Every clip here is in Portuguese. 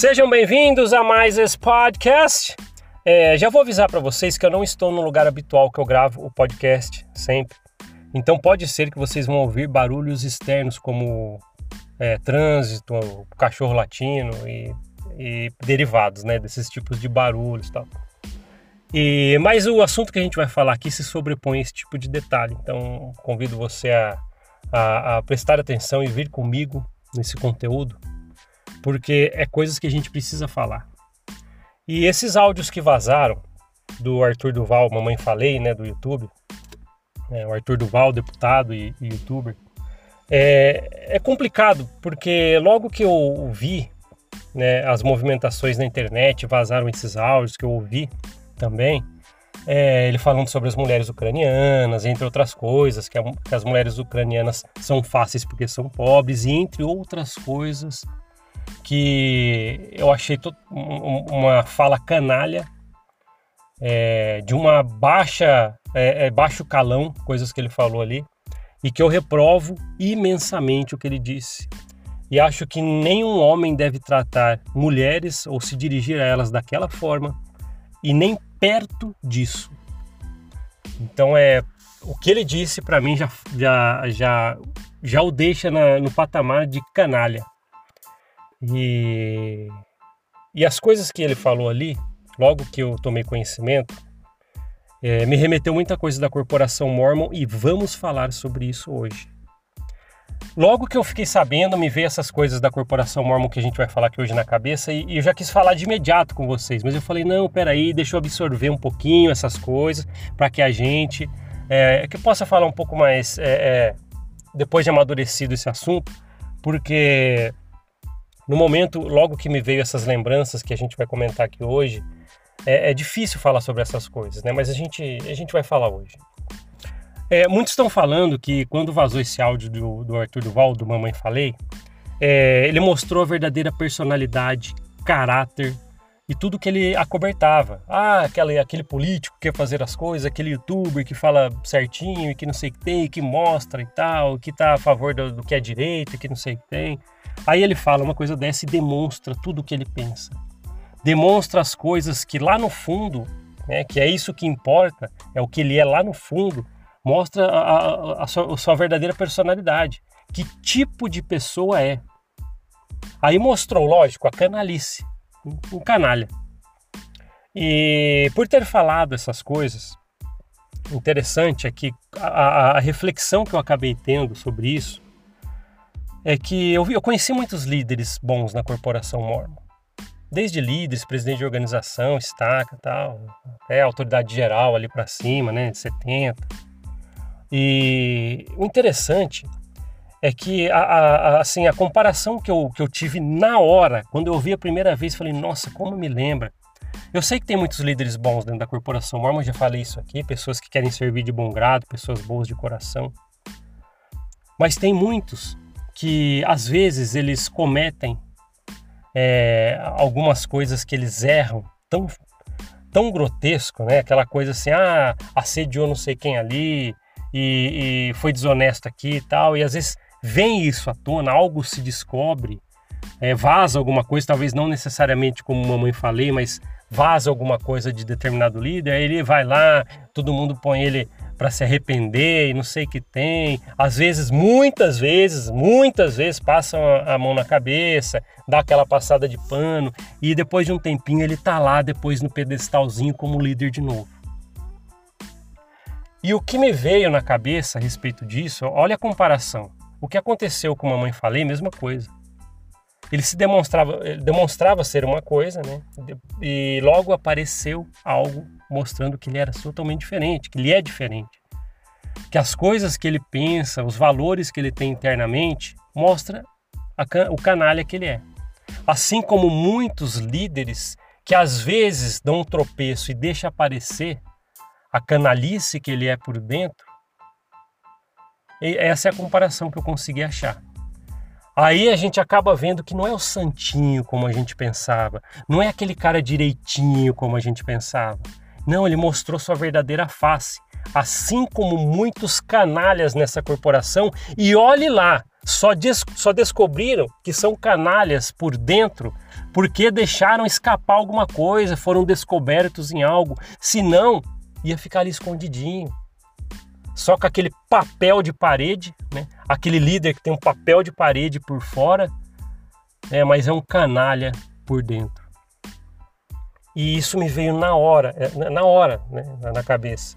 Sejam bem-vindos a mais esse podcast. É, já vou avisar para vocês que eu não estou no lugar habitual que eu gravo o podcast sempre. Então pode ser que vocês vão ouvir barulhos externos como é, trânsito, cachorro latino e, e, derivados, né, desses tipos de barulhos tal. E, mas o assunto que a gente vai falar aqui se sobrepõe a esse tipo de detalhe. Então convido você a, a, a prestar atenção e vir comigo nesse conteúdo, porque é coisas que a gente precisa falar. E esses áudios que vazaram do Arthur Duval, Mamãe Falei, né, do YouTube, é, o Arthur Duval, deputado e, e youtuber, é, é, complicado, porque logo que eu vi né, as movimentações na internet, vazaram esses áudios que eu ouvi também, é, ele falando sobre as mulheres ucranianas, entre outras coisas, que, a, que, as mulheres ucranianas são fáceis porque são pobres, e entre outras coisas que eu achei uma fala canalha, é, de uma baixa, é, é, baixo calão, coisas que ele falou ali, e que eu reprovo imensamente o que ele disse. E acho que nenhum homem deve tratar mulheres ou se dirigir a elas daquela forma, e nem perto disso. Então é o que ele disse para mim já, já, já, já o deixa na, no patamar de canalha. E, e as coisas que ele falou ali, logo que eu tomei conhecimento, é, me remeteu muita coisa da corporação Mormon e vamos falar sobre isso hoje. Logo que eu fiquei sabendo, me veio essas coisas da corporação Mormon que a gente vai falar aqui hoje na cabeça e, e eu já quis falar de imediato com vocês, mas eu falei, não, peraí, deixa eu absorver um pouquinho essas coisas para que a gente, é, que possa falar um pouco mais, é, é, depois de amadurecido esse assunto, porque no momento, logo que me veio essas lembranças que a gente vai comentar aqui hoje, é, é difícil falar sobre essas coisas, né? Mas a gente, a gente vai falar hoje. É, muitos estão falando que quando vazou esse áudio do, do Arthur Duval, do Mamãe Falei, é, ele mostrou a verdadeira personalidade, caráter e tudo que ele acobertava. Ah, aquele, aquele político que quer fazer as coisas, aquele youtuber que fala certinho e que não sei o que tem, que mostra e tal, que tá a favor do, do que é direito e que não sei o que tem. Aí ele fala uma coisa dessa e demonstra tudo o que ele pensa. Demonstra as coisas que lá no fundo, né, que é isso que importa, é o que ele é lá no fundo, mostra a, a, a, sua, a sua verdadeira personalidade. Que tipo de pessoa é. Aí mostrou, lógico, a canalice, um canalha. E por ter falado essas coisas, interessante é que a, a, reflexão que eu acabei tendo sobre isso é que eu, eu conheci muitos líderes bons na corporação Mormon. Desde líderes, presidente de organização, estaca tal, até autoridade geral ali para cima, né, de 70. E o interessante é que a, a, assim, a comparação que eu, que eu tive na hora, quando eu vi a primeira vez, falei, nossa, como me lembra. Eu sei que tem muitos líderes bons dentro da corporação Mormon, já falei isso aqui, pessoas que querem servir de bom grado, pessoas boas de coração. Mas tem muitos que às vezes eles cometem é, algumas coisas que eles erram tão, tão grotesco, né? Aquela coisa assim, ah, assediou não sei quem ali e, e foi desonesto aqui e tal. E às vezes vem isso à tona, algo se descobre, é, vaza alguma coisa, talvez não necessariamente como mamãe falei, mas vaza alguma coisa de determinado líder, aí ele vai lá, todo mundo põe ele para se arrepender e não sei o que tem. Às vezes, muitas vezes, muitas vezes passam a, mão na cabeça, dá aquela passada de pano e depois de um tempinho ele tá lá depois no pedestalzinho como líder de novo. E o que me veio na cabeça a respeito disso, olha a comparação. O que aconteceu com mamãe falei, mesma coisa. Ele se demonstrava, demonstrava ser uma coisa, né? E logo apareceu algo mostrando que ele era totalmente diferente, que ele é diferente. Que as coisas que ele pensa, os valores que ele tem internamente, mostra o canalha que ele é. Assim como muitos líderes que às vezes dão um tropeço e deixa aparecer a canalice que ele é por dentro, essa é a comparação que eu consegui achar. Aí a gente acaba vendo que não é o santinho como a gente pensava, não é aquele cara direitinho como a gente pensava. Não, ele mostrou sua verdadeira face, assim como muitos canalhas nessa corporação. E olhe lá, só, des só descobriram que são canalhas por dentro porque deixaram escapar alguma coisa, foram descobertos em algo. Senão, ia ficar ali escondidinho. Só com aquele papel de parede, né? aquele líder que tem um papel de parede por fora, né? mas é um canalha por dentro. E isso me veio na hora, é, na hora, né? na cabeça.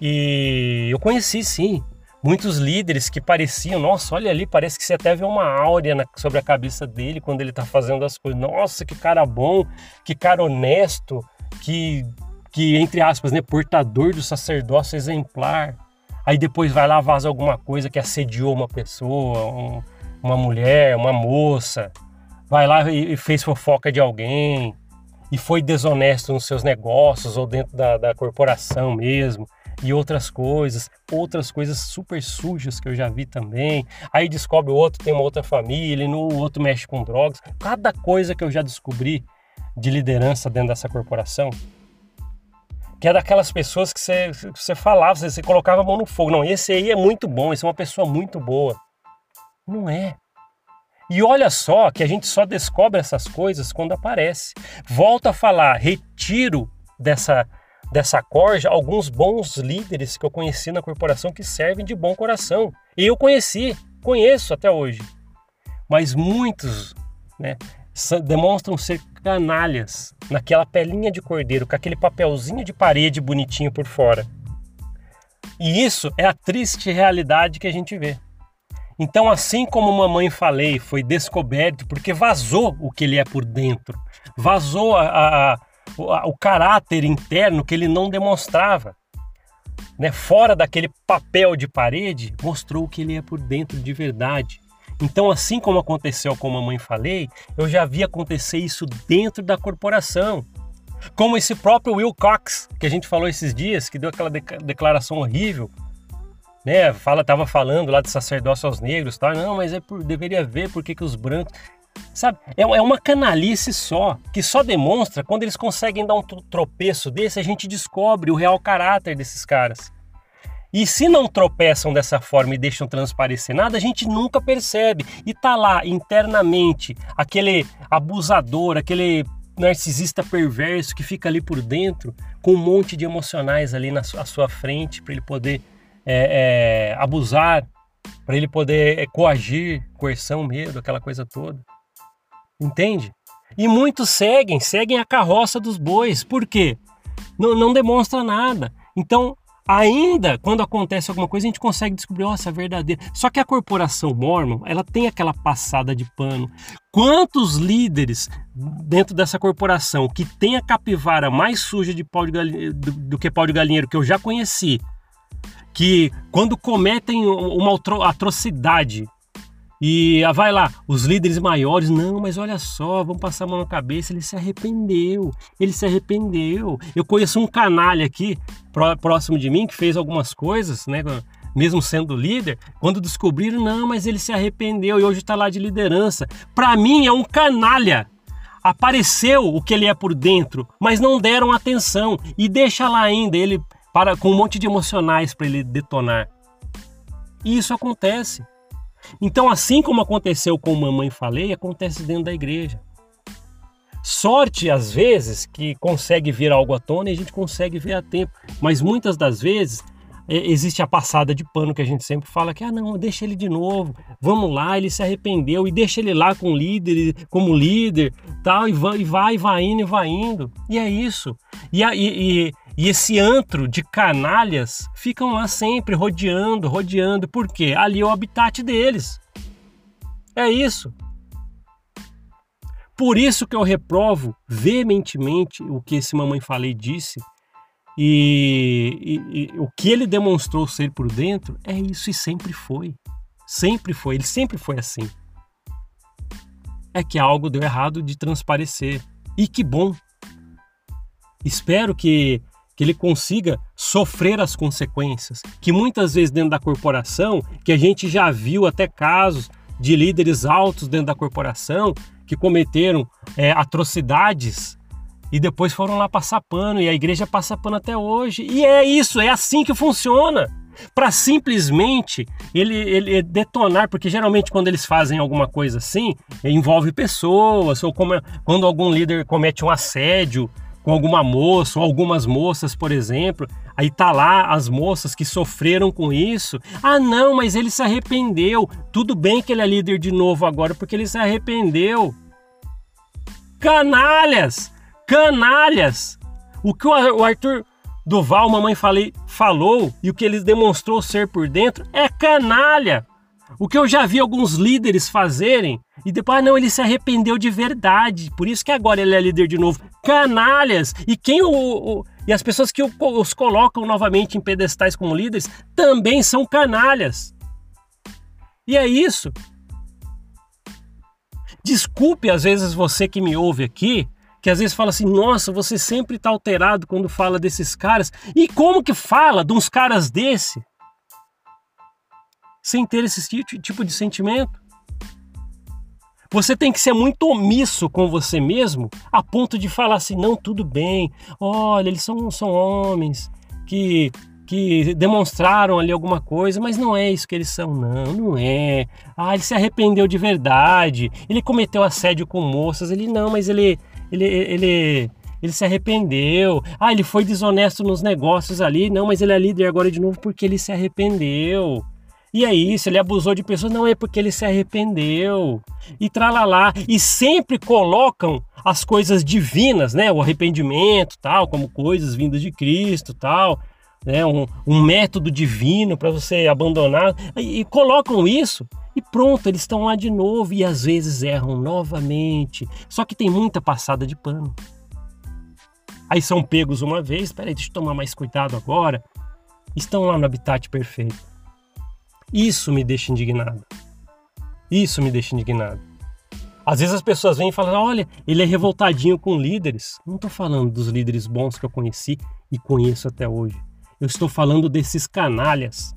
E eu conheci sim muitos líderes que pareciam, nossa, olha ali, parece que você até vê uma áurea na, sobre a cabeça dele quando ele está fazendo as coisas. Nossa, que cara bom, que cara honesto, que, que entre aspas, né, portador do sacerdócio exemplar. Aí depois vai lá vaza alguma coisa que assediou uma pessoa, um, uma mulher, uma moça. Vai lá e, e fez fofoca de alguém e foi desonesto nos seus negócios ou dentro da, da corporação mesmo e outras coisas, outras coisas super sujas que eu já vi também. Aí descobre o outro tem uma outra família, no outro mexe com drogas. Cada coisa que eu já descobri de liderança dentro dessa corporação, que é daquelas pessoas que você, você falava, você, você colocava a mão no fogo. Não, esse aí é muito bom, esse é uma pessoa muito boa. Não é. E olha só que a gente só descobre essas coisas quando aparece. Volto a falar, retiro dessa dessa corja alguns bons líderes que eu conheci na corporação que servem de bom coração. Eu conheci, conheço até hoje. Mas muitos né, demonstram ser canalhas naquela pelinha de cordeiro, com aquele papelzinho de parede bonitinho por fora. E isso é a triste realidade que a gente vê. Então, assim como mamãe falei, foi descoberto porque vazou o que ele é por dentro, vazou a, a o, o caráter interno que ele não demonstrava. Né? Fora daquele papel de parede, mostrou o que ele é por dentro de verdade. Então, assim como aconteceu com a mamãe falei, eu já vi acontecer isso dentro da corporação. Como esse próprio Will Cox, que a gente falou esses dias, que deu aquela declaração horrível, né? Fala, tava falando lá de sacerdócio aos negros, tá? Não, mas é por deveria ver por que, que os brancos Sabe? É, é uma canalice só, que só demonstra quando eles conseguem dar um tropeço desse, a gente descobre o real caráter desses caras. E se não tropeçam dessa forma e deixam transparecer nada, a gente nunca percebe. E tá lá internamente aquele abusador, aquele narcisista perverso que fica ali por dentro com um monte de emocionais ali na sua, sua frente para ele poder é, é, abusar, para ele poder é, coagir, coerção, medo, aquela coisa toda. Entende? E muitos seguem, seguem a carroça dos bois. Por quê? Não, não demonstra nada. Então, ainda quando acontece alguma coisa, a gente consegue descobrir, nossa, é verdadeiro. Só que a corporação Mormon, ela tem aquela passada de pano. Quantos líderes dentro dessa corporação que tem a capivara mais suja de pau de galinheiro, do, do que pau de galinheiro que eu já conheci, que quando cometem uma atrocidade e ah, vai lá, os líderes maiores, não, mas olha só, vamos passar a mão na cabeça, ele se arrependeu, ele se arrependeu. Eu conheço um canalha aqui, próximo de mim, que fez algumas coisas, né, mesmo sendo líder, quando descobriram, não, mas ele se arrependeu e hoje está lá de liderança. Para mim é um canalha. Apareceu o que ele é por dentro, mas não deram atenção e deixa lá ainda ele para com um monte de emocionais para ele detonar. E isso acontece. Então, assim como aconteceu com Mamãe Falei, acontece dentro da igreja. Sorte, às vezes, que consegue vir algo à tona e a gente consegue ver a tempo, mas muitas das vezes é, existe a passada de pano que a gente sempre fala que, ah, não, deixa ele de novo, vamos lá, ele se arrependeu e deixa ele lá com líder, como líder, tal, e vai, e vai, indo e vai indo. E é isso. E, e, e esse antro de canalhas ficam lá sempre rodeando, rodeando, porque ali é o habitat deles. É isso. Por isso que eu reprovo veementemente o que esse mamãe falei disse e, e, e, o que ele demonstrou ser por dentro é isso e sempre foi. Sempre foi, ele sempre foi assim. É que algo deu errado de transparecer. E que bom. Espero que que ele consiga sofrer as consequências. Que muitas vezes dentro da corporação, que a gente já viu até casos de líderes altos dentro da corporação que cometeram é, atrocidades e depois foram lá passar pano e a igreja passa pano até hoje. E é isso, é assim que funciona. para simplesmente ele, ele detonar, porque geralmente quando eles fazem alguma coisa assim, envolve pessoas, ou como, quando algum líder comete um assédio com alguma moça ou algumas moças, por exemplo, aí tá lá as moças que sofreram com isso. Ah, não, mas ele se arrependeu. Tudo bem que ele é líder de novo agora porque ele se arrependeu. Canalhas! Canalhas! O que o Arthur Duval, mamãe falei, falou e o que ele demonstrou ser por dentro é canalha. O que eu já vi alguns líderes fazerem e depois, ah, não, ele se arrependeu de verdade. Por isso que agora ele é líder de novo. Canalhas! E quem o, o e as pessoas que os colocam novamente em pedestais como líderes também são canalhas. E é isso. Desculpe às vezes você que me ouve aqui, que às vezes fala assim: nossa, você sempre está alterado quando fala desses caras. E como que fala de uns caras desse? Sem ter esse tipo de sentimento? Você tem que ser muito omisso com você mesmo a ponto de falar assim: não, tudo bem, olha, eles são, são homens que que demonstraram ali alguma coisa, mas não é isso que eles são, não, não é. Ah, ele se arrependeu de verdade, ele cometeu assédio com moças, ele não, mas ele, ele, ele, ele se arrependeu. Ah, ele foi desonesto nos negócios ali, não, mas ele é líder agora de novo porque ele se arrependeu. E é isso, ele abusou de pessoas, não é porque ele se arrependeu. E tralalá. E sempre colocam as coisas divinas, né? O arrependimento, tal, como coisas vindas de Cristo, tal né, um, um método divino para você abandonar, e, e colocam isso e pronto, eles estão lá de novo e às vezes erram novamente. Só que tem muita passada de pano. Aí são pegos uma vez, peraí, deixa eu tomar mais cuidado agora. Estão lá no habitat perfeito. Isso me deixa indignado. Isso me deixa indignado. Às vezes as pessoas vêm e falam: olha, ele é revoltadinho com líderes. Não estou falando dos líderes bons que eu conheci e conheço até hoje. Eu estou falando desses canalhas.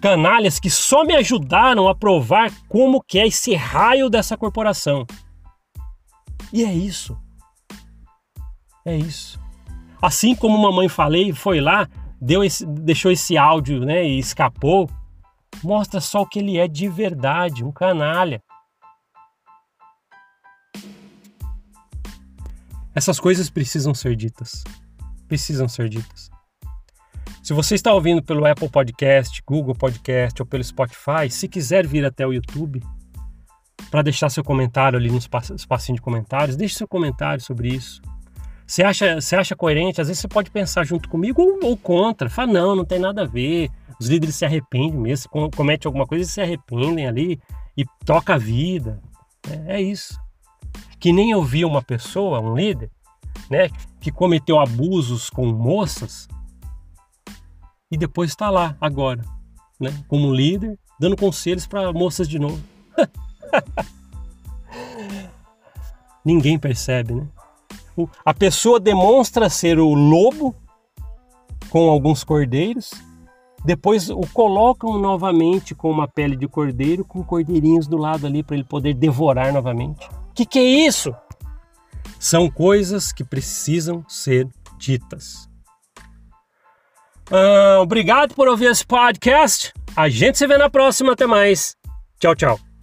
Canalhas que só me ajudaram a provar como que é esse raio dessa corporação. E é isso. É isso. Assim como mamãe falei, foi lá, deu esse, deixou esse áudio, né, e escapou. Mostra só o que ele é de verdade, um canalha. Essas coisas precisam ser ditas. Precisam ser ditas. Se você está ouvindo pelo Apple Podcast, Google Podcast ou pelo Spotify, se quiser vir até o YouTube para deixar seu comentário ali no espacinho de comentários, deixe seu comentário sobre isso. Você acha, você acha coerente? Às vezes você pode pensar junto comigo ou, ou contra. Fala, não, não tem nada a ver. Os líderes se arrependem mesmo, comete alguma coisa e se arrependem ali e toca a vida. É, é isso. Que nem eu vi uma pessoa, um líder, né, que cometeu abusos com moças e depois está lá agora, né, como líder, dando conselhos para moças de novo. Ninguém percebe, né? A pessoa demonstra ser o lobo com alguns cordeiros, depois o colocam novamente com uma pele de cordeiro, com cordeirinhos do lado ali para ele poder devorar novamente. O que, que é isso? São coisas que precisam ser ditas. Uh, obrigado por ouvir esse podcast. A gente se vê na próxima. Até mais. Tchau, tchau.